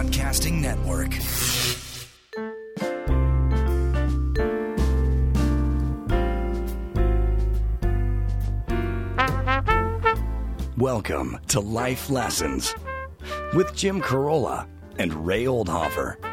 Broadcasting Network. Welcome to Life Lessons with Jim Carolla and Ray Oldhofer.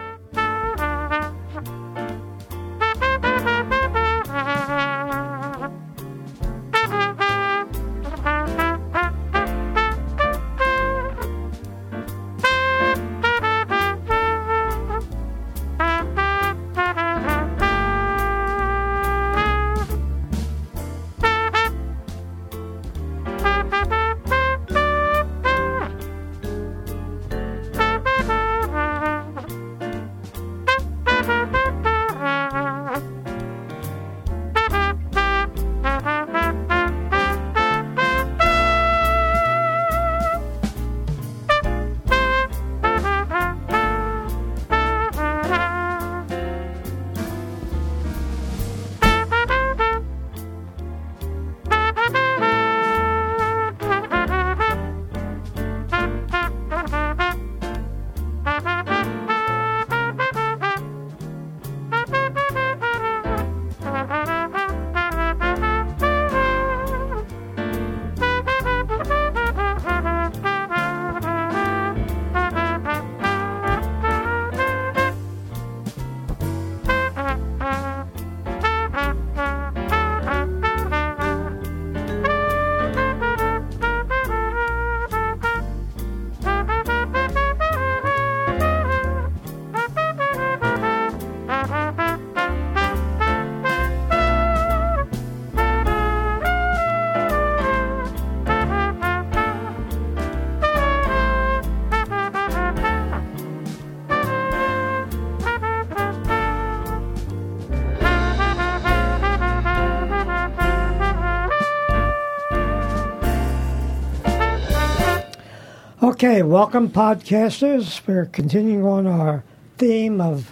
Okay, welcome, podcasters. We're continuing on our theme of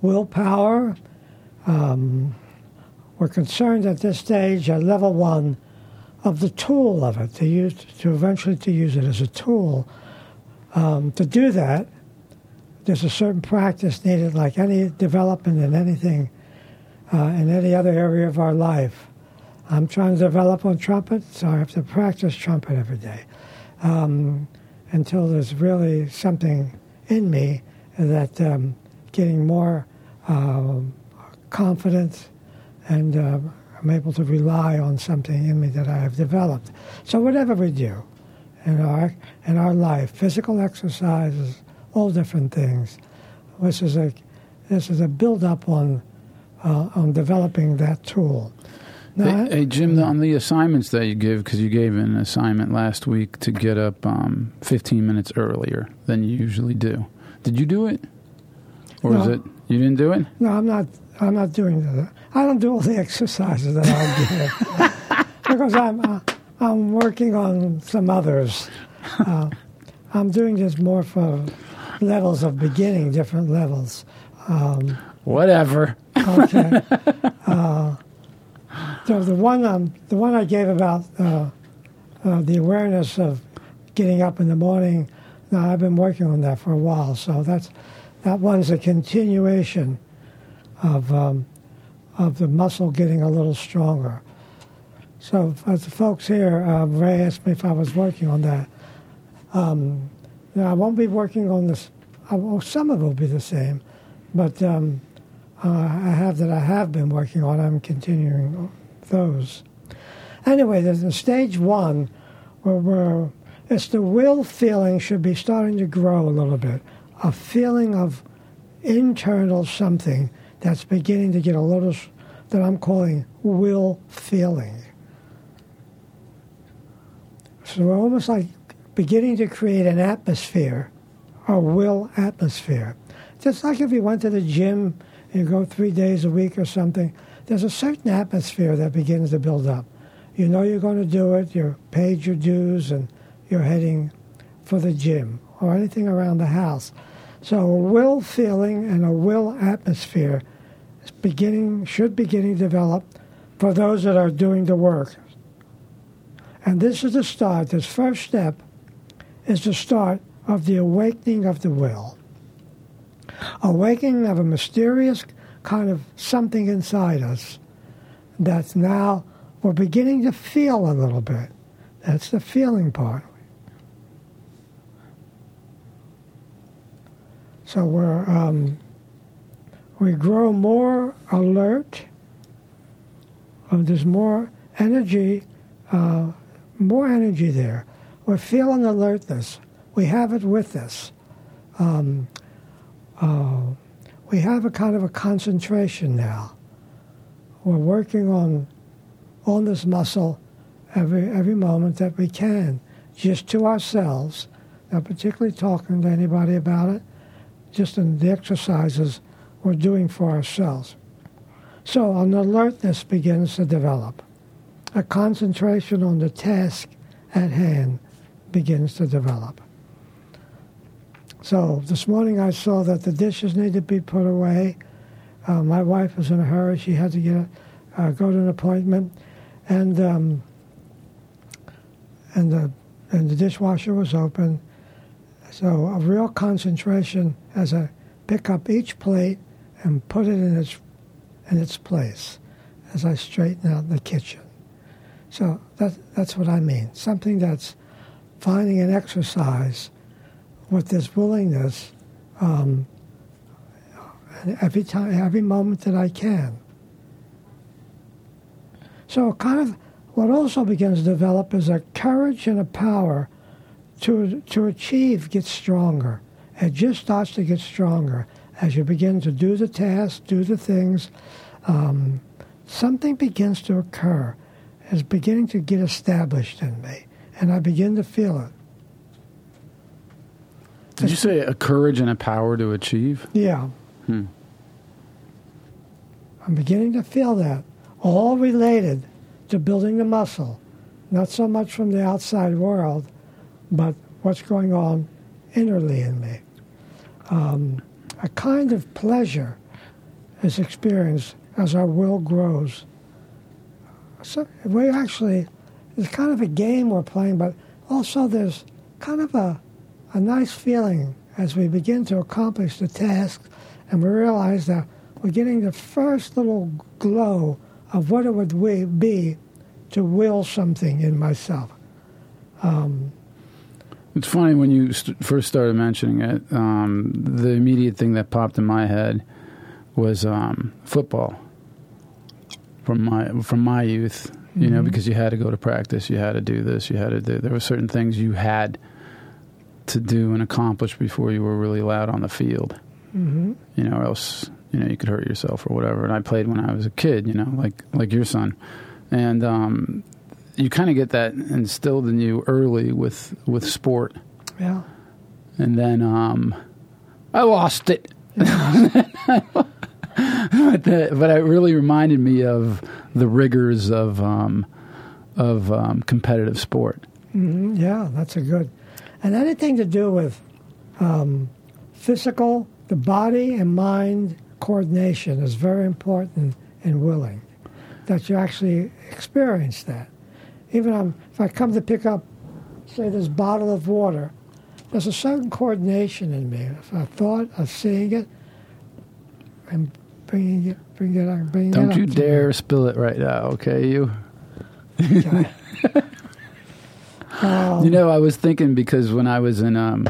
willpower. Um, we're concerned at this stage at level one of the tool of it to use to eventually to use it as a tool. Um, to do that, there's a certain practice needed, like any development in anything, uh, in any other area of our life. I'm trying to develop on trumpet, so I have to practice trumpet every day. Um, until there's really something in me that um, getting more uh, confident and uh, I'm able to rely on something in me that I have developed. So whatever we do in our in our life, physical exercises, all different things. This is a this is a build up on uh, on developing that tool. Now, hey, hey, Jim, on the assignments that you give, because you gave an assignment last week to get up um, 15 minutes earlier than you usually do. Did you do it, or no, is it you didn't do it? No, I'm not. I'm not doing that. I don't do all the exercises that I give because I'm uh, I'm working on some others. Uh, I'm doing this more for levels of beginning, different levels. Um, Whatever. Okay. Uh, so the one um, the one I gave about uh, uh, the awareness of getting up in the morning. Now I've been working on that for a while, so that's that one's a continuation of um, of the muscle getting a little stronger. So as the folks here, uh, Ray asked me if I was working on that. Um, now I won't be working on this. Well, some of it will be the same, but um, uh, I have that I have been working on. I'm continuing those. Anyway, there's a stage one where we're, it's the will feeling should be starting to grow a little bit. A feeling of internal something that's beginning to get a little, that I'm calling will feeling. So we're almost like beginning to create an atmosphere, a will atmosphere. Just like if you went to the gym and you go three days a week or something, there's a certain atmosphere that begins to build up. You know you're going to do it, you're paid your dues, and you're heading for the gym or anything around the house. So a will feeling and a will atmosphere is beginning should beginning to develop for those that are doing the work. And this is the start. This first step is the start of the awakening of the will. awakening of a mysterious kind of something inside us that's now we're beginning to feel a little bit. That's the feeling part. So we're um, we grow more alert. Uh, there's more energy, uh, more energy there. We're feeling alertness. We have it with us. Um, uh, we have a kind of a concentration now. We're working on on this muscle every every moment that we can, just to ourselves, not particularly talking to anybody about it, just in the exercises we're doing for ourselves. So an alertness begins to develop. A concentration on the task at hand begins to develop. So this morning I saw that the dishes need to be put away. Uh, my wife was in a hurry; she had to get uh, go to an appointment, and um, and the and the dishwasher was open. So a real concentration as I pick up each plate and put it in its in its place as I straighten out the kitchen. So that that's what I mean. Something that's finding an exercise with this willingness um, every time, every moment that I can. So, kind of what also begins to develop is a courage and a power to to achieve gets stronger. It just starts to get stronger as you begin to do the tasks, do the things. Um, something begins to occur. It's beginning to get established in me, and I begin to feel it. Did you say a courage and a power to achieve? Yeah. Hmm. I'm beginning to feel that. All related to building the muscle. Not so much from the outside world, but what's going on innerly in me. Um, a kind of pleasure is experienced as our will grows. So we actually, it's kind of a game we're playing, but also there's kind of a a nice feeling as we begin to accomplish the task and we realize that we're getting the first little glow of what it would be to will something in myself. Um, it's funny when you st- first started mentioning it. Um, the immediate thing that popped in my head was um, football from my from my youth. You mm-hmm. know, because you had to go to practice, you had to do this, you had to do. There were certain things you had to do and accomplish before you were really allowed on the field. Mm-hmm. You know, or else you know you could hurt yourself or whatever. And I played when I was a kid. You know, like like your son, and um, you kind of get that instilled in you early with with sport. Yeah. And then um, I lost it. but, the, but it really reminded me of the rigors of um, of um, competitive sport. Mm-hmm. Yeah, that's a good and anything to do with um, physical, the body and mind coordination is very important in willing. That you actually experience that. Even um, if I come to pick up, say, this bottle of water, there's a certain coordination in me. If I thought of seeing it and bringing it, bringing it, bringing Don't it Don't you dare me. spill it right now, okay? You. You know, I was thinking because when I was in, um,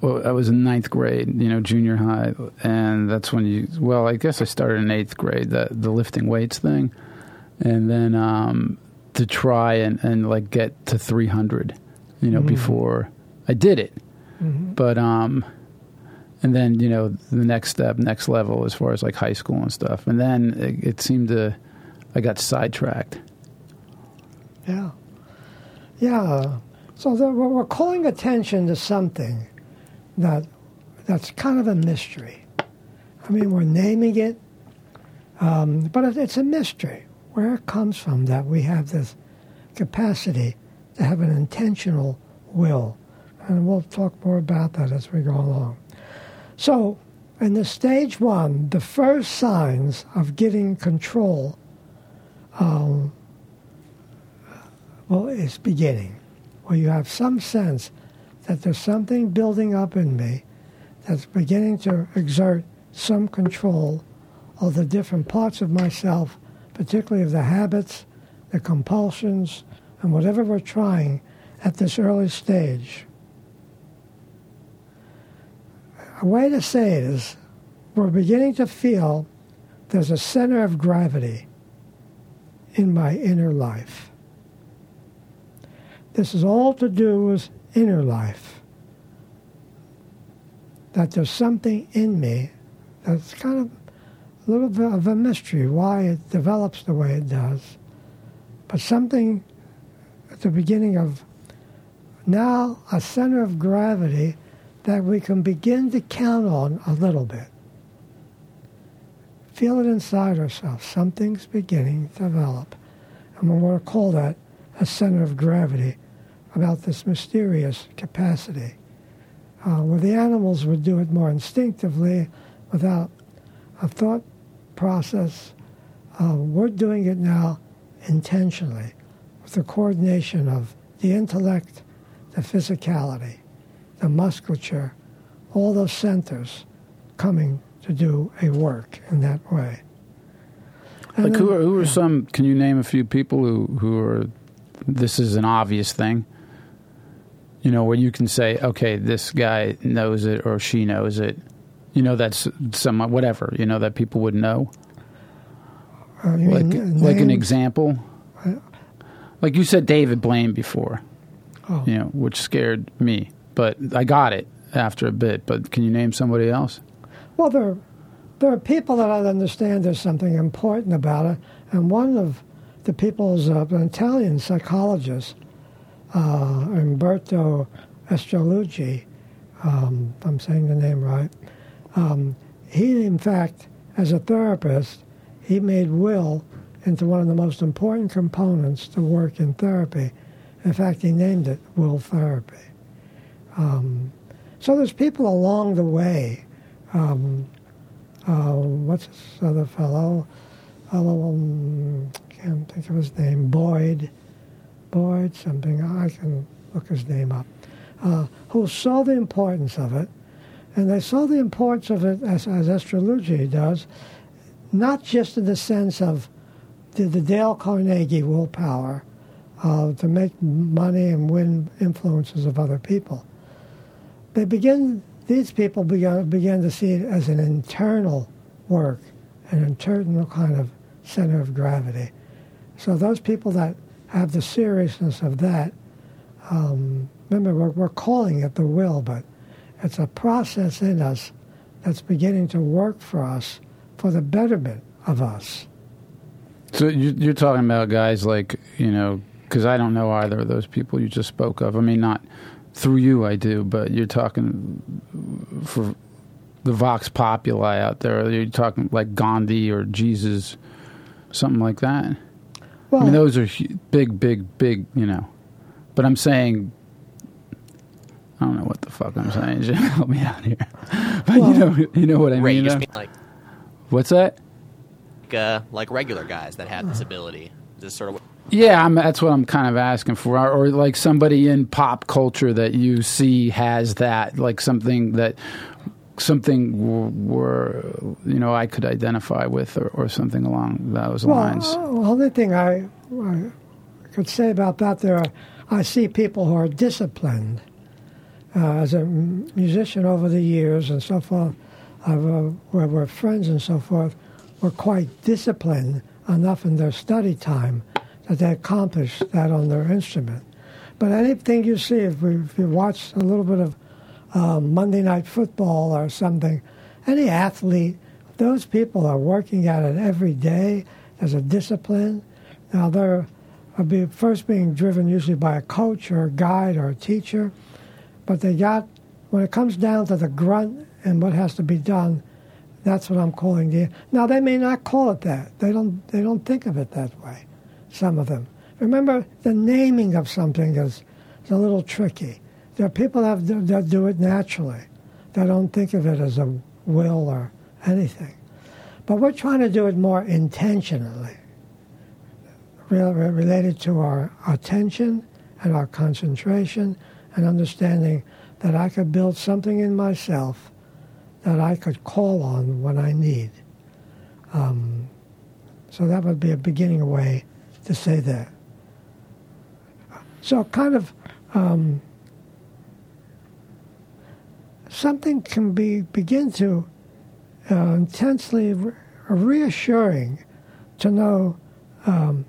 well, I was in ninth grade, you know, junior high, and that's when you. Well, I guess I started in eighth grade, the the lifting weights thing, and then um, to try and and like get to three hundred, you know, mm-hmm. before I did it, mm-hmm. but um, and then you know the next step, next level as far as like high school and stuff, and then it, it seemed to, I got sidetracked. Yeah. Yeah. So the, we're calling attention to something that that's kind of a mystery. I mean, we're naming it, um, but it's a mystery. Where it comes from that we have this capacity to have an intentional will. And we'll talk more about that as we go along. So, in the stage one, the first signs of getting control um, well, it's beginning, Well, you have some sense that there's something building up in me that's beginning to exert some control of the different parts of myself, particularly of the habits, the compulsions, and whatever we're trying at this early stage. A way to say it is we're beginning to feel there's a center of gravity in my inner life. This is all to do with inner life. That there's something in me that's kind of a little bit of a mystery why it develops the way it does. But something at the beginning of now a center of gravity that we can begin to count on a little bit. Feel it inside ourselves. Something's beginning to develop. And we want to call that a center of gravity about this mysterious capacity. Uh, where the animals would do it more instinctively without a thought process, uh, we're doing it now intentionally with the coordination of the intellect, the physicality, the musculature, all those centers coming to do a work in that way. And like then, who are, who are yeah. some? Can you name a few people who who are? This is an obvious thing. You know, where you can say, okay, this guy knows it or she knows it. You know, that's some whatever. You know that people would know. Uh, like like an example. Like you said, David Blaine before. Oh. You know, which scared me, but I got it after a bit. But can you name somebody else? Well, there, there are people that I understand there's something important about it, and one of the people is an Italian psychologist, uh, Umberto Estrallucci. Um, I'm saying the name right. Um, he, in fact, as a therapist, he made will into one of the most important components to work in therapy. In fact, he named it will therapy. Um, so there's people along the way um, uh, what's this other fellow? Um, can't think of his name. Boyd, Boyd something. I can look his name up. Uh, who saw the importance of it, and they saw the importance of it as, as Estrallucci does, not just in the sense of the, the Dale Carnegie willpower uh, to make money and win influences of other people. They begin these people began, began to see it as an internal work, an internal kind of center of gravity. So those people that have the seriousness of that, um, remember, we're, we're calling it the will, but it's a process in us that's beginning to work for us for the betterment of us. So you're talking about guys like, you know, because I don't know either of those people you just spoke of. I mean, not through you, I do, but you're talking for the Vox Populi out there. You're talking like Gandhi or Jesus, something like that. Well, I mean, those are big, big, big, you know. But I'm saying, I don't know what the fuck I'm saying. Jim, help me out here. But well, you know, you know what I mean. mean like, What's that? Like, uh, like regular guys that have this ability. This sort of yeah, I'm, that's what I'm kind of asking for, or, or, like somebody in pop culture that you see has that, like something that something were you know I could identify with, or, or something along those well, lines. Uh, the only thing I, I, could say about that, there, are, I see people who are disciplined. Uh, as a musician over the years and so forth, I've, uh, where we're friends and so forth, were quite disciplined enough in their study time that they accomplished that on their instrument. But anything you see, if, we, if you watch a little bit of uh, Monday Night Football or something, any athlete, those people are working at it every day. There's a discipline. Now they're be first being driven usually by a coach or a guide or a teacher, but they got when it comes down to the grunt and what has to be done, that's what I'm calling the. Now they may not call it that. They don't. They don't think of it that way some of them. Remember, the naming of something is, is a little tricky. There are people that, that do it naturally. They don't think of it as a will or anything. But we're trying to do it more intentionally, related to our attention and our concentration and understanding that I could build something in myself that I could call on when I need. Um, so that would be a beginning way to say that. So kind of um, something can be begin to uh, intensely re- reassuring to know um,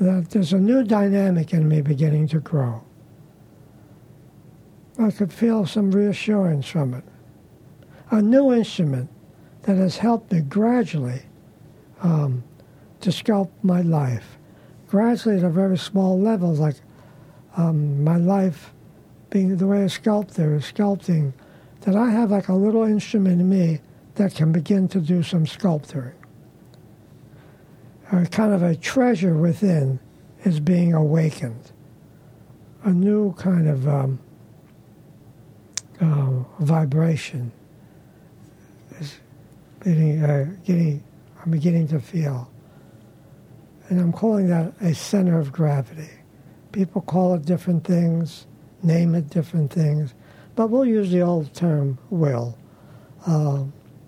that there's a new dynamic in me beginning to grow. I could feel some reassurance from it. A new instrument that has helped me gradually um, to sculpt my life. Gradually at a very small level, like um, my life being the way a sculptor is sculpting, that I have like a little instrument in me that can begin to do some sculpting. A kind of a treasure within is being awakened. A new kind of um, uh, vibration is getting, uh, getting, I'm beginning to feel. And I'm calling that a center of gravity. People call it different things, name it different things, but we'll use the old term will uh,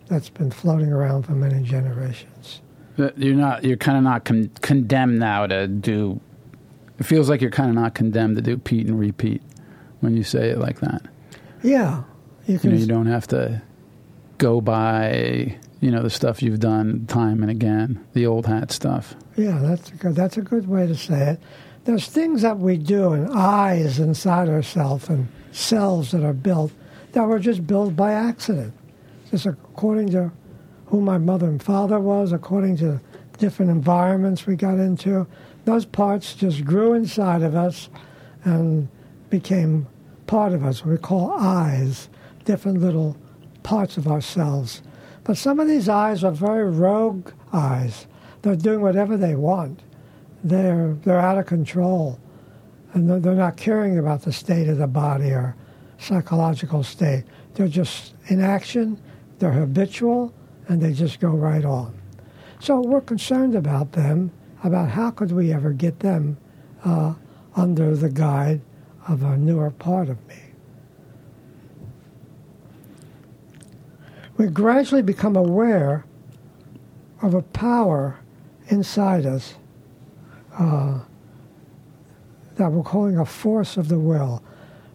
that's been floating around for many generations. You're not. You're kind of not con- condemned now to do. It feels like you're kind of not condemned to do Pete and repeat when you say it like that. Yeah, you You know, you don't have to go by you know the stuff you've done time and again, the old hat stuff. Yeah, that's a good, that's a good way to say it. There's things that we do and eyes inside ourselves and cells that are built that were just built by accident, just according to who my mother and father was, according to different environments we got into. Those parts just grew inside of us and became part of us. We call eyes, different little parts of ourselves. But some of these eyes are very rogue eyes. They're doing whatever they want. They're, they're out of control. And they're, not caring about the state of the body or psychological state. They're just in action, they're habitual, and they just go right on. So we're concerned about them, about how could we ever get them uh, under the guide of a newer part of me. We gradually become aware of a power inside us uh, that we're calling a force of the will.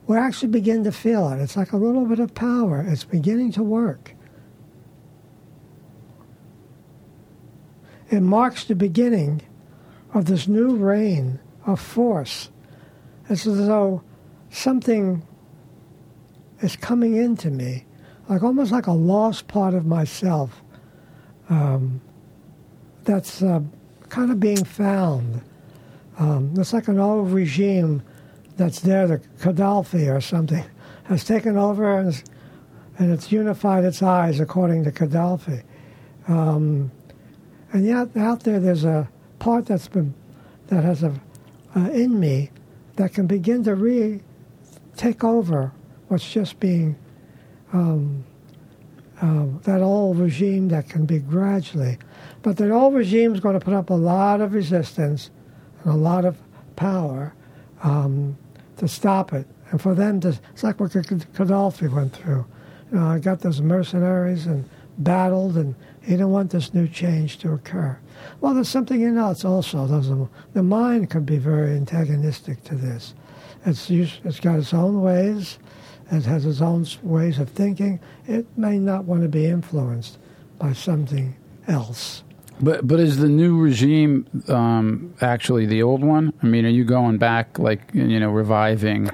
We actually begin to feel it. It's like a little bit of power. It's beginning to work. It marks the beginning of this new reign of force. It's as though something is coming into me, like almost like a lost part of myself um, that's uh, kind of being found. Um, it's like an old regime that's there, the Gaddafi or something, has taken over and, and it's unified its eyes according to Gaddafi. Um, and yet out there, there's a part that's been that has a uh, in me that can begin to re take over what's just being um, uh, that old regime that can be gradually. But that old regime is going to put up a lot of resistance and a lot of power um, to stop it. And for them to, it's like what Gaddafi went through. You know, I got those mercenaries and battled, and he didn't want this new change to occur. Well, there's something in us also. A, the mind can be very antagonistic to this. It's it's got its own ways. It has its own ways of thinking. It may not want to be influenced by something else. But but is the new regime um, actually the old one? I mean, are you going back like you know reviving?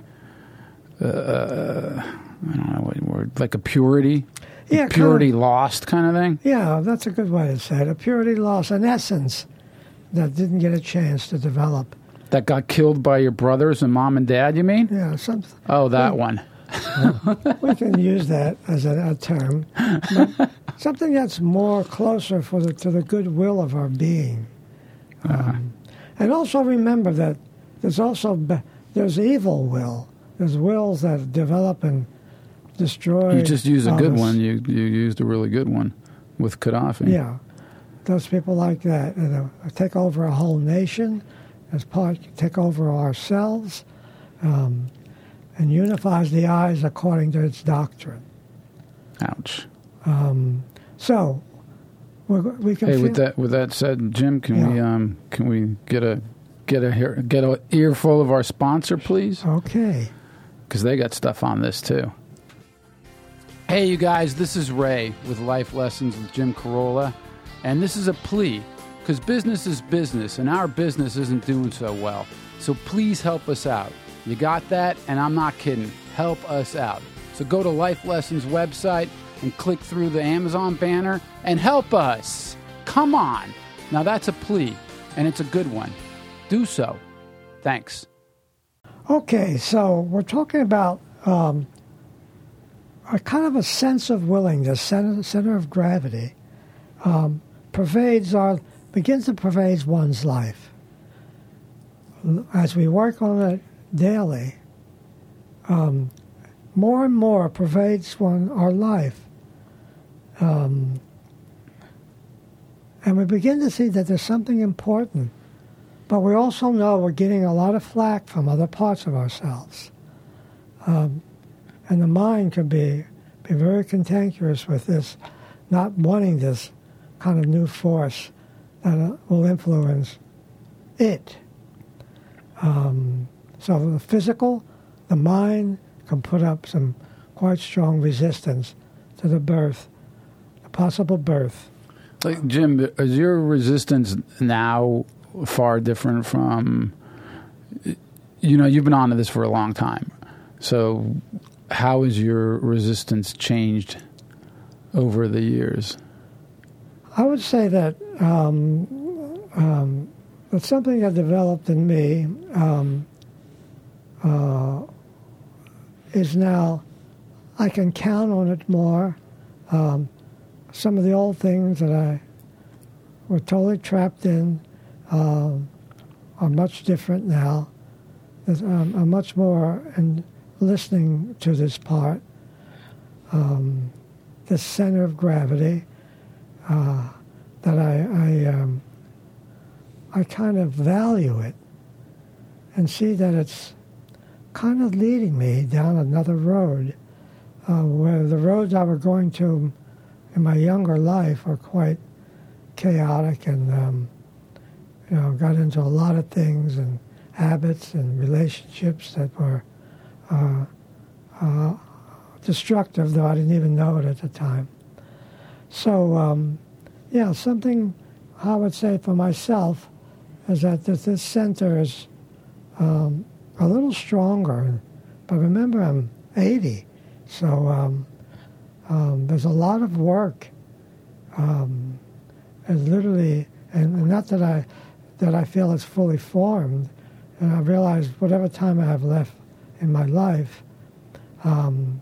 Uh, I don't know what word like a purity, Yeah, purity kind of- lost kind of thing. Yeah, that's a good way to say it. A purity lost, an essence that didn't get a chance to develop. That got killed by your brothers and mom and dad. You mean? Yeah, some, Oh, that one. we can use that as a, a term. But something that's more closer for the, to the goodwill of our being. Um, and also remember that there's also be- there's evil will. There's wills that develop and destroy. You just used a good one. You you used a really good one with Gaddafi. Yeah, those people like that you know, take over a whole nation, as part take over ourselves, um, and unifies the eyes according to its doctrine. Ouch. Um, so we're, we can. Hey, with that with that said, Jim, can we um can we get a get a get a earful of our sponsor, please? Okay. because they got stuff on this too. Hey, you guys, this is Ray with Life Lessons with Jim Carolla, and this is a plea because business is business, and our business isn't doing so well. So please help us out. You got that? And I'm not kidding. Help us out. So go to Life Lessons website and click through the Amazon banner and help us. Come on. Now that's a plea, and it's a good one. Do so. Thanks. Okay, so we're talking about um, a kind of a sense of willingness, center, center of gravity, um, pervades our, begins to pervade one's life. As we work on it daily, um, more and more pervades one our life. Um, and we begin to see that there's something important but we also know we're getting a lot of flack from other parts of ourselves. Um, and the mind can be, be very cantankerous with this, not wanting this kind of new force that uh, will influence it. Um, so the physical, the mind can put up some quite strong resistance to the birth, possible birth. Like Jim, is your resistance now far different from? You know, you've been on to this for a long time. So, how has your resistance changed over the years? I would say that um, um, something that developed in me um, uh, is now I can count on it more. Um, some of the old things that I were totally trapped in um, are much different now. There's, um, I'm much more in listening to this part, um, center of gravity uh, that I I, um, I kind of value it and see that it's kind of leading me down another road uh, where the roads I were going to in my younger life are quite chaotic and um, you know got into a lot of things and habits and relationships that were uh, uh, destructive, though I didn't even know it at the time. So, um, yeah, something I would say for myself is that this, this center is um, a little stronger. But remember, I'm 80, so um, um, there's a lot of work. Um, and literally, and not that I that I feel it's fully formed, and I realize whatever time I have left in my life, um,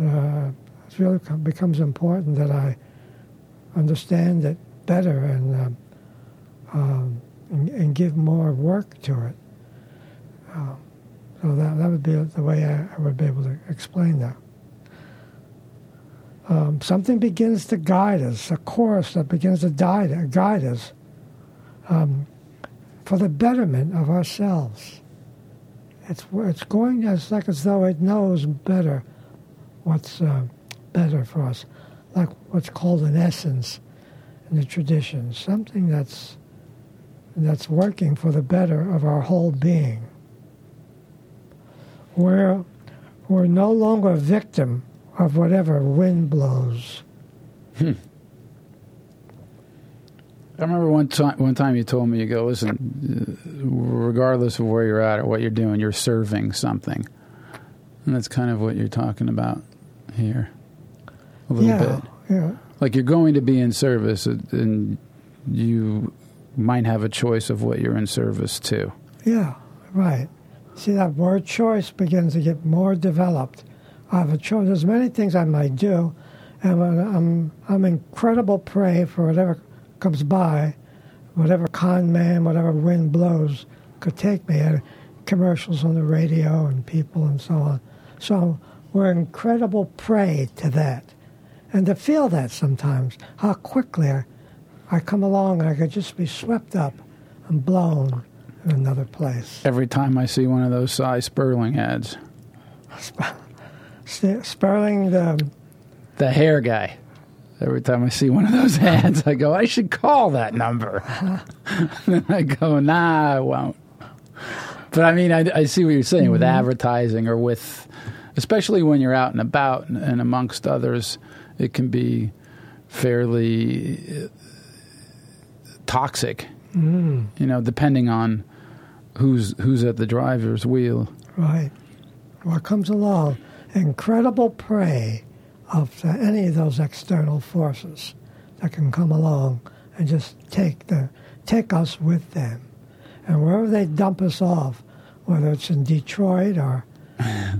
uh, it really becomes important that I understand it better and, um, um, and, and give more work to it. Um, so that, that would be the way I, I would be able to explain that. Um, something begins to guide us, a course that begins to guide, guide us um, for the betterment of ourselves. It's, it's going as like as though it knows better what's uh, better for us, like what's called an essence in the tradition, something that's that's working for the better of our whole being. We're, we're no longer a victim of whatever wind blows. I remember one time. One time you told me, you go, listen, uh, regardless of where you're at or what you're doing, you're serving something, and that's kind of what you're talking about here, a little yeah, bit. yeah, Like you're going to be in service, and you might have a choice of what you're in service to. yeah, right. See, that word choice begins to get more developed. I have a choice. There's many things I might do, and I'm I'm incredible prey for whatever comes by, whatever con man, whatever wind blows could take me. And commercials on the radio and people and so on. So we're incredible prey to that, and to feel that sometimes, how quickly I, I come along and I could just be swept up and blown in another place. Every time I see one of those Sy Sperling ads, Sp- Sperling, the the hair guy. Every time I see one of those ads, I go, I should call that number. then I go, nah, I won't. But I mean, I, I see what you're saying with advertising or with, especially when you're out and about and, and amongst others, it can be fairly uh, toxic. You know, depending on who's who's at the driver's wheel. Right. What comes along, incredible prey of any of those external forces that can come along and just take the take us with them, and wherever they dump us off, whether it's in Detroit or uh,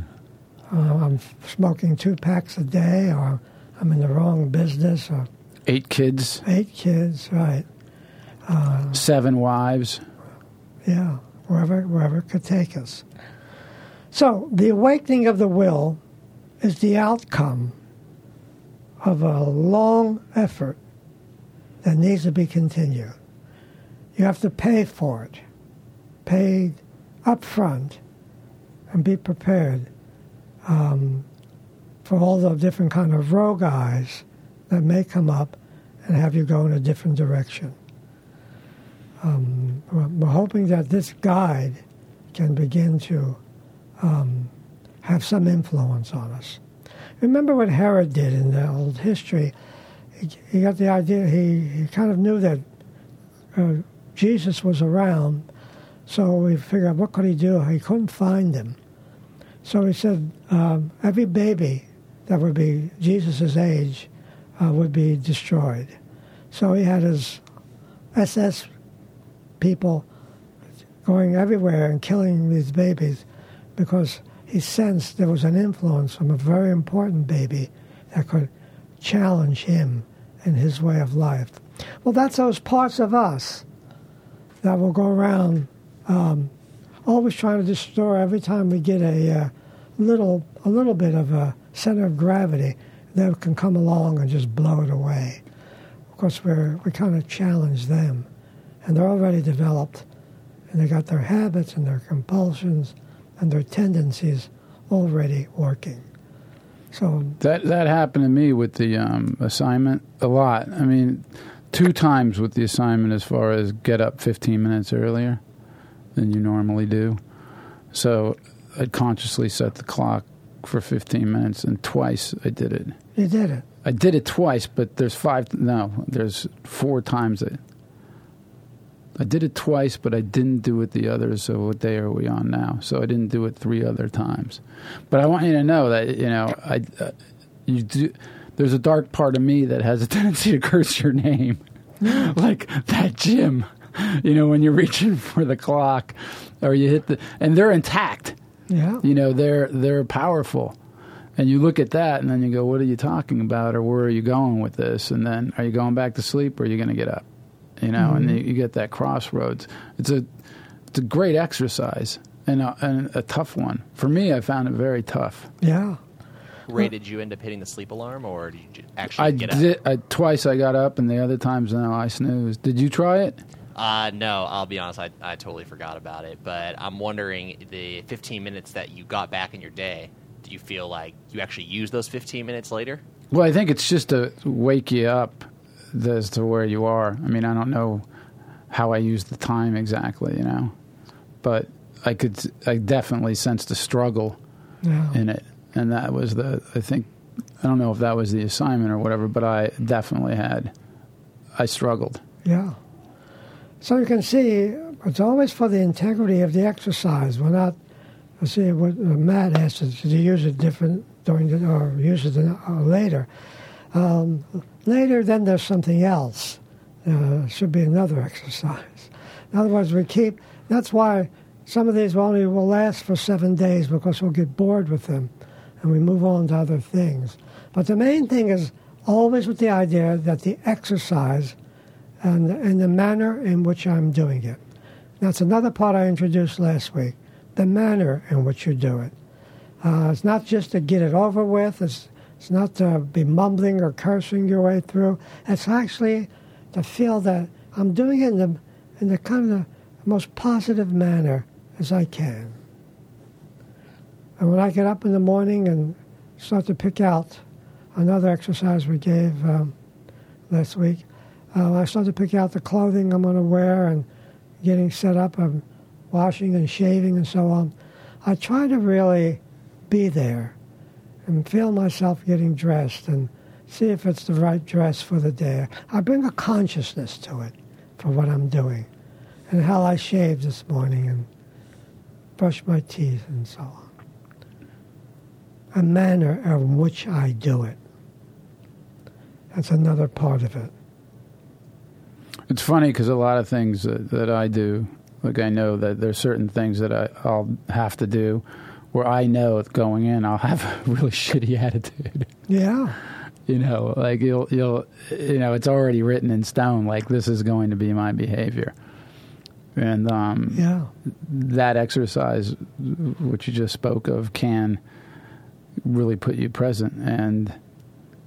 I'm smoking two packs a day, or I'm in the wrong business, or Eight kids, eight kids, right? seven wives. Yeah, wherever wherever it could take us. So the awakening of the will is the outcome of a long effort that needs to be continued. You have to pay for it, paid up front, and be prepared um, for all the different kind of rogue eyes that may come up and have you go in a different direction. Um, we're, hoping that this guide can begin to um, have some influence on us. Remember what Herod did in the old history? He, he got the idea, he, he kind of knew that uh, Jesus was around, so we figured out what could he do? He couldn't find him. So he said um, every baby that would be Jesus' age uh, would be destroyed. So he had his SS people going everywhere and killing these babies because he sensed there was an influence from a very important baby that could challenge him in his way of life. Well, that's those parts of us that will go around um, always trying to destroy every time we get a uh, little a little bit of a center of gravity that can come along and just blow it away. Of course, we're, we kind of challenge them, and they're already developed, and they got their habits and their compulsions and their tendencies already working. So That that happened to me with the um, assignment a lot. I mean, two times with the assignment as far as get up 15 minutes earlier than you normally do. So I consciously set the clock for 15 minutes, and twice I did it. you did it. I did it twice, but there's five. No, there's four times it. I did it twice, but I didn't do it the others. So what day are we on now? So I didn't do it three other times. But I want you to know that you know I, uh, you do. There's a dark part of me that has a tendency to curse your name, like that Jim. You know when you're reaching for the clock, or you hit the, and they're intact. Yeah. You know they're they're powerful. And you look at that, and then you go, "What are you talking about, or where are you going with this?" And then, are you going back to sleep, or are you going to get up? You know, and you, you get that crossroads. It's a it's a great exercise and a, and a tough one for me. I found it very tough. Yeah. Ray, did you end up hitting the sleep alarm, or did you actually I get up? did I, twice. I got up, and the other times, no, I snoozed. Did you try it? Uh, no, I'll be honest. I, I totally forgot about it. But I'm wondering the 15 minutes that you got back in your day. Do you feel like you actually used those 15 minutes later? Well, I think it's just to wake you up as to where you are. I mean, I don't know how I use the time exactly, you know, but I could, I definitely sensed a struggle Yeah. in it, and that was the. I think I don't know if that was the assignment or whatever, but I definitely had. I struggled. Yeah. So you can see it's always for the integrity of the exercise. We're not. I see what uh, Matt asked us to use it different during the or use it uh, later. Um, later, then there's something else. Uh, should be another exercise. In other words, we keep. That's why some of these only will last for seven days because we'll get bored with them, and we move on to other things. But the main thing is always with the idea that the exercise and, and the manner in which I'm doing it. That's another part I introduced last week the manner in which you do it. Uh, it's not just to get it over with, it's, it's not to be mumbling or cursing your way through. It's actually to feel that I'm doing it in the, in the kind of the most positive manner as I can. And when I get up in the morning and start to pick out another exercise we gave um, last week. Uh, I start to pick out the clothing I'm going to wear and getting set up and washing and shaving and so on. I try to really be there and feel myself getting dressed and see if it's the right dress for the day. I bring a consciousness to it for what I'm doing and how I shaved this morning and brush my teeth and so on. A manner in which I do it. That's another part of it. It's funny because a lot of things that, that I do, like I know that there's certain things that I, I'll have to do where I know going in I'll have a really shitty attitude. Yeah. You know, like you'll you'll you know, it's already written in stone like this is going to be my behavior. And um Yeah. that exercise which you just spoke of can really put you present and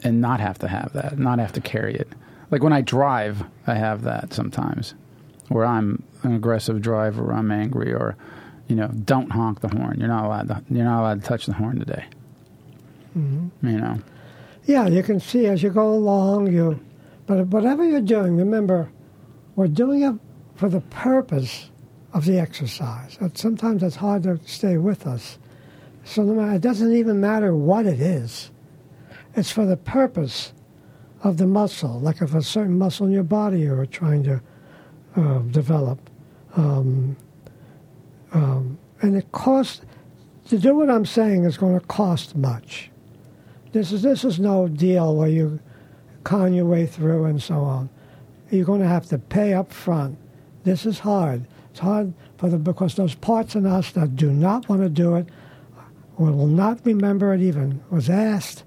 and not have to have that, not have to carry it. Like when I drive, I have that sometimes, where I'm an aggressive driver, I'm angry, or you know, don't honk the horn. You're not allowed to. You're not allowed to touch the horn today. Mm-hmm. You know. Yeah, you can see as you go along, you, but whatever you're doing, remember, we're doing it for the purpose of the exercise. Sometimes it's hard to stay with us. So no matter, it doesn't even matter what it is. It's for the purpose of the muscle, like if a certain muscle in your body you're trying to uh, develop. Um, um, and it costs, to do what I'm saying is going to cost much. This is, this is no deal where you con your way through and so on. You're going to have to pay up front. This is hard. It's hard for the, because those parts in us that do not want to do it or will not remember it even was asked.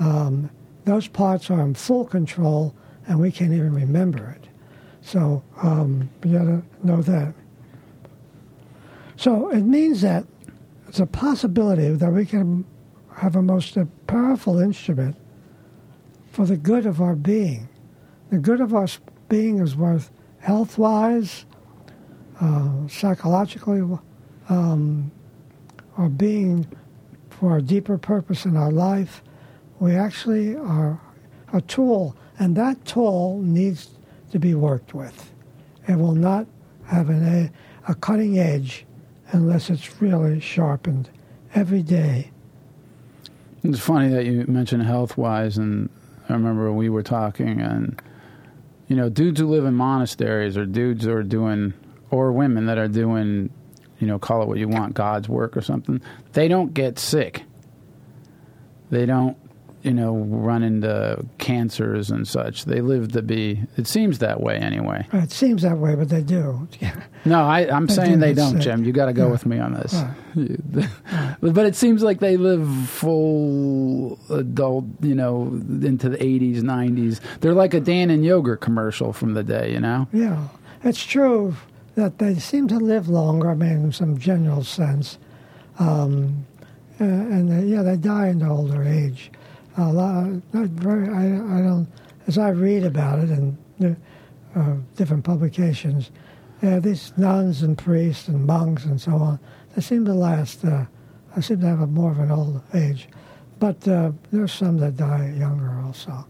Um, those parts are in full control, and we can't even remember it. So um, you got to know that. So it means that it's a possibility that we can have a most powerful instrument for the good of our being. The good of our being is worth health-wise, uh, psychologically, um, our being for a deeper purpose in our life. We actually are a tool, and that tool needs to be worked with. It will not have an, a, a cutting edge unless it's really sharpened every day. It's funny that you mentioned health wise, and I remember we were talking, and you know, dudes who live in monasteries, or dudes who are doing, or women that are doing, you know, call it what you want, God's work or something. They don't get sick. They don't you know, run into cancers and such. They live to be. It seems that way anyway. It seems that way, but they do. no, I, am saying do they don't, sick. Jim. You got to go Yeah. with me on this. Right. but it seems like they live full adult. You know, into the 80s, 90s. They're like a Dannon yogurt commercial from the day. You know. Yeah, it's true that they seem to live longer. I mean, in some general sense, um, uh, and they, yeah, they die in the older age. A lot, not very. I, I don't. As I read about it in uh, uh, different publications, uh, these nuns and priests and monks and so on, they seem to last. Uh, they seem to have a more of an old age, but uh, there's some that die younger also.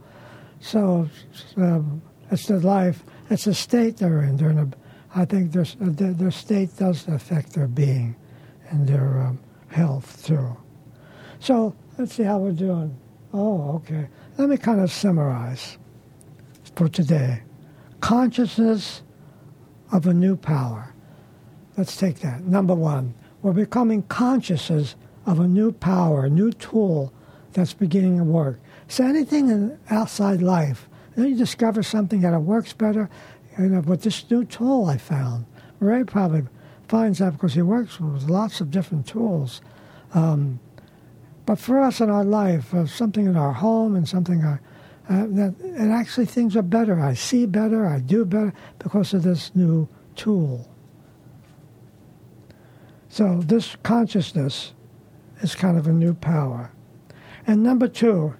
So um, it's the life, it's the state they're in. They're in a, I think their, their, their state does affect their being and their um, health too. So let's see how we're doing. Oh, okay. Let me kind of summarize for today. Consciousness of a new power. Let's take that. Number one, we're becoming consciouses of a new power, a new tool that's beginning to work. So anything in outside life, then you discover something that it works better. You know, with this new tool I found, Ray probably finds that because he works with lots of different tools. Um, but for us in our life, uh, something in our home and something uh, uh, that and actually things are better. I see better, I do better because of this new tool. So this consciousness is kind of a new power. And number two,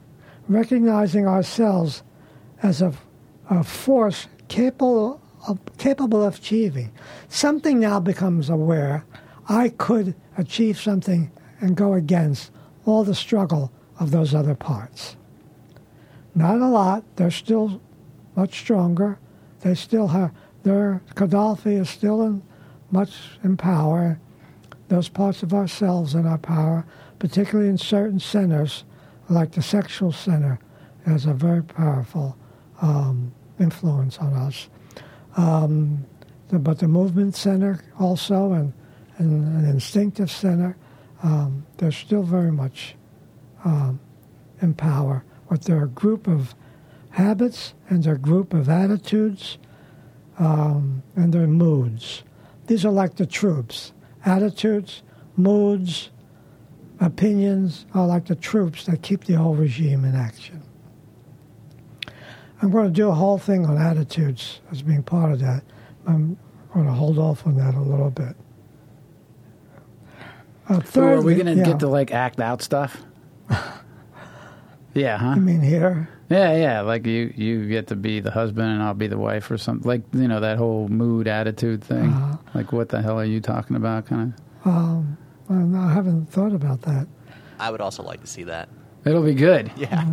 recognizing ourselves as a, a force capable of, capable of achieving. Something now becomes aware. I could achieve something and go against all the struggle of those other parts. Not a lot. They're still much stronger. They still have their Gaddafi is still in much in power. Those parts of ourselves in our power, particularly in certain centers, like the sexual center, has a very powerful um, influence on us. Um, the, but the movement center also, and, and an instinctive center, um, they're still very much um, in power. But they're a group of habits and they're a group of attitudes um, and their moods. These are like the troops. Attitudes, moods, opinions are like the troops that keep the whole regime in action. I'm going to do a whole thing on attitudes as being part of that. I'm going to hold off on that a little bit. Uh, So are we going to yeah. get to like act out stuff? yeah, huh? I mean, here. Yeah, yeah. Like you, you get to be the husband and I'll be the wife or something. Like you know that whole mood attitude thing. Uh-huh. Like what the hell are you talking about? Kind of? Um, I haven't thought about that. I would also like to see that. It'll be good. Yeah,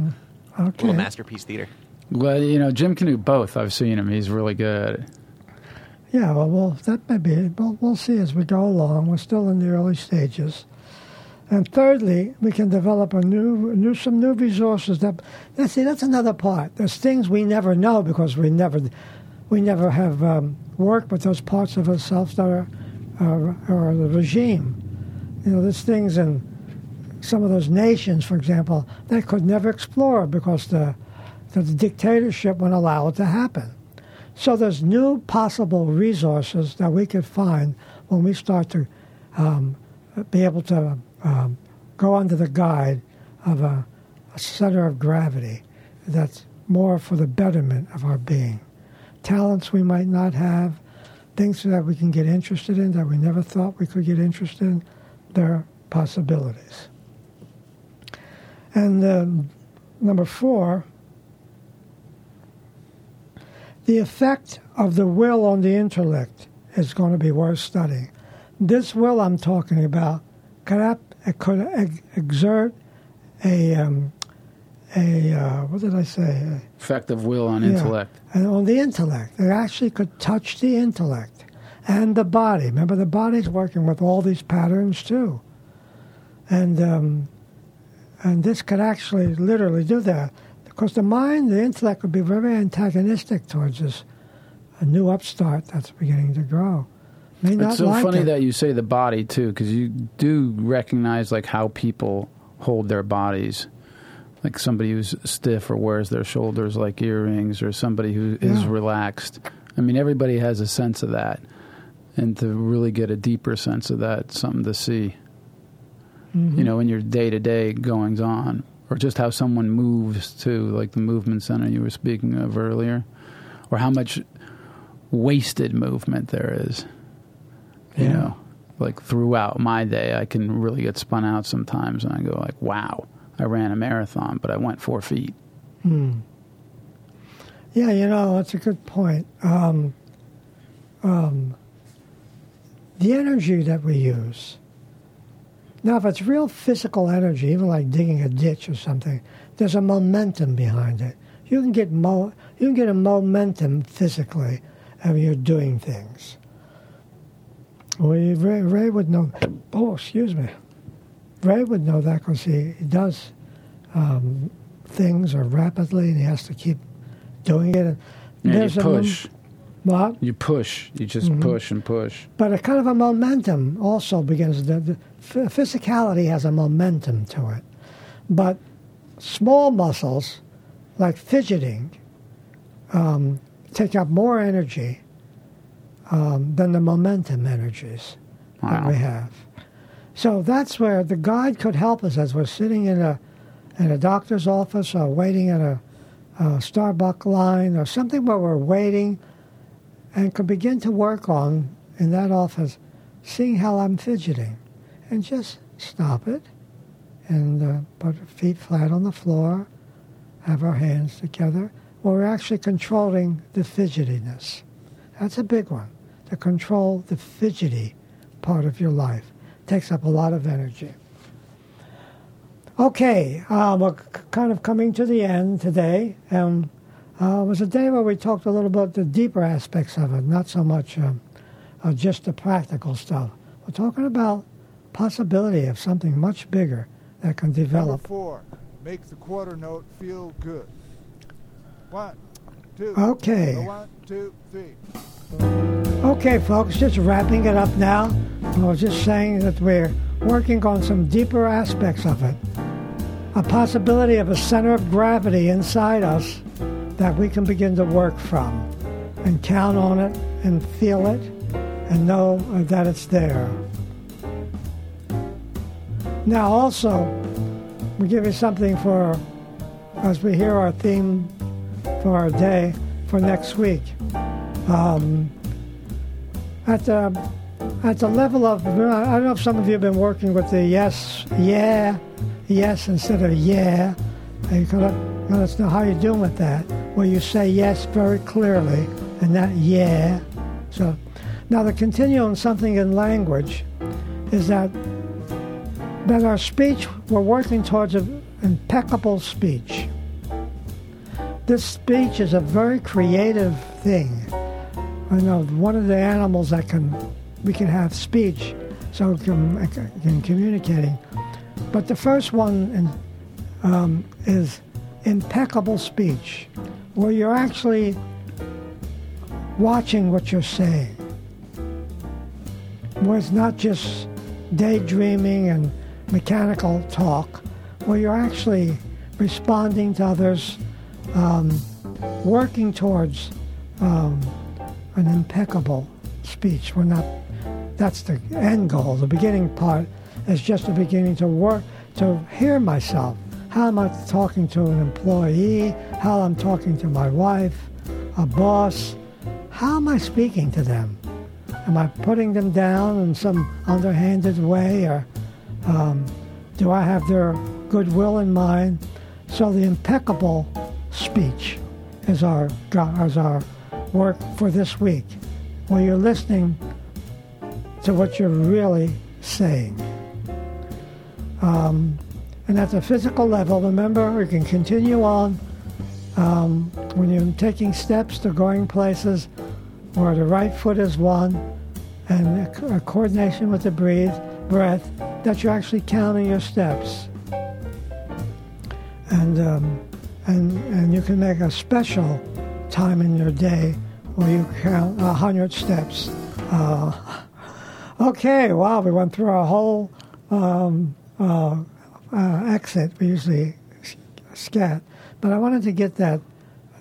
Okay. little masterpiece theater. Well, you know, Jim can do both. I've seen him. He's really good at it. Yeah, well, well that may be it. We'll, we'll see as we go along. We're still in the early stages. And thirdly, we can develop a new, new some new resources. That now, see, that's another part. There's things we never know because we never, we never have um, worked with those parts of ourselves that are, are, are the regime. You know, there's things in some of those nations, for example, they could never explore because the, the dictatorship wouldn't allow it to happen. So there's new possible resources that we could find when we start to um, be able to um, go under the guide of a, a center of gravity that's more for the betterment of our being. Talents we might not have, things that we can get interested in that we never thought we could get interested in, there are possibilities. And um, number four, the effect of the will on the intellect is going to be worth studying. This will I'm talking about could, ap- could ex- exert a, um, a uh, what did I say? Effect of will on Yeah. intellect. And on the intellect. It actually could touch the intellect and the body. Remember, the body's working with all these patterns too. And, um, and this could actually literally do that. Because the mind, the intellect would be very antagonistic towards this a new upstart that's beginning to grow. May It's so like funny it. that you say the body too, because you do recognize like how people hold their bodies. Like somebody who's stiff or wears their shoulders like earrings, or somebody who is Yeah. relaxed. I mean, everybody has a sense of that, and to really get a deeper sense of that, something to see. Mm-hmm. You know, in your day to day goings on, or just how someone moves too, like the movement center you were speaking of earlier, or how much wasted movement there is you Yeah. know like throughout my day i can really get spun out sometimes and i go like wow i ran a marathon but i went four feet Hmm. Yeah, you know, that's a good point. Um, um, the energy that we use. Now, if it's real physical energy, even like digging a ditch or something, there's a momentum behind it. You can get mo- you can get a momentum physically when you're doing things. Well, you- Ray, Ray would know. Oh, excuse me. Ray would know that because he, he does um, things are rapidly, and he has to keep doing it. And yeah, there's you a push what? you push you just Mm-hmm. push and push But a kind of a momentum also begins. The, the ph- physicality has a momentum to it, but small muscles, like fidgeting, um, take up more energy um, than the momentum energies that we have. So that's where the guide could help us as we're sitting in a in a doctor's office or waiting in a, a Starbucks line or something where we're waiting and could begin to work on in that office, seeing how I'm fidgeting, and just stop it, and uh, put our feet flat on the floor, have our hands together. We're actually controlling the fidgetiness. That's a big one. To control the fidgety part of your life takes up a lot of energy. Okay, uh, we're c- kind of coming to the end today. Um, uh, it was a day where we talked a little bit about the deeper aspects of it, not so much um, uh, just the practical stuff. We're talking about possibility of something much bigger that can Number develop. four, make the quarter note feel good. One, two. Okay. One, two, three. Okay, folks, just wrapping it up now. I was just saying that we're working on some deeper aspects of it. A possibility of a center of gravity inside us that we can begin to work from and count on it and feel it and know that it's there. Now, also, we give you something for, as we hear our theme for our day for next week. Um, at the at the level of I don't know if some of you have been working with the yes, yeah, yes instead of yeah. And you you gotta know how you're doing with that. Where you say yes very clearly and not yeah. So now the continuum something in language is that that our speech we're working towards an impeccable speech. This speech is a very creative thing. I know one of the animals that can we can have speech, so can, can communicating. But the first one in, um, is impeccable speech, where you're actually watching what you're saying, where it's not just daydreaming and mechanical talk, where you're actually responding to others, um, working towards. Um, an impeccable speech. We're not. That's the end goal. The beginning part is just the beginning to work to hear myself. How am I talking to an employee? How I'm talking to my wife, a boss? How am I speaking to them? Am I putting them down in some underhanded way, or um, do I have their goodwill in mind? So the impeccable speech is our is our work for this week, where you're listening to what you're really saying. Um, and at the physical level, remember, we can continue on um, when you're taking steps to going places where the right foot is one and a, a coordination with the breathe, breath, that you're actually counting your steps. And, um, and, and you can make a special time in your day where you count a hundred steps. Uh, okay, wow, we went through our whole um, uh, uh, exit. We usually scat, but I wanted to get that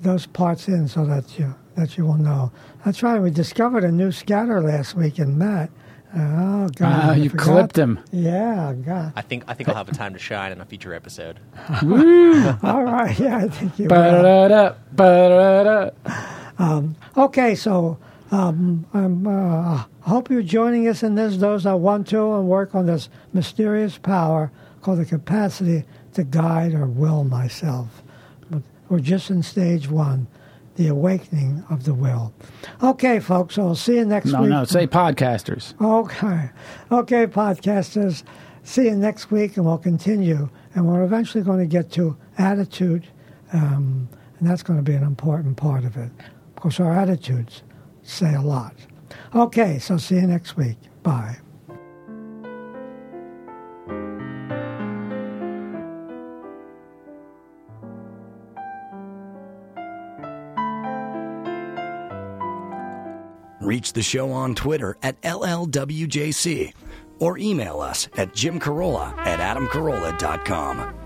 those parts in so that you that you will know. That's right. We discovered a new scatter last week in Matt. Oh God! Ah, I you forgot. clipped him. Yeah, God. I think I think I'll have a time to shine in a future episode. All right. Yeah, I think you. will. Ba-da-da, ba-da-da. Okay, so um, I'm, uh, hope you're joining us in this. Those that want to and work on this mysterious power called the capacity to guide or will myself. But We're just in stage one, the awakening of the will. Okay, folks, I'll see you next No, week. no, say podcasters. Okay. Okay, podcasters. See you next week, and we'll continue. And we're eventually going to get to attitude, um, and that's going to be an important part of it. Because our attitudes say a lot. Okay, so see you next week. Bye. Reach the show on Twitter at LLWJC or email us at jimcarolla at adamcarolla.com.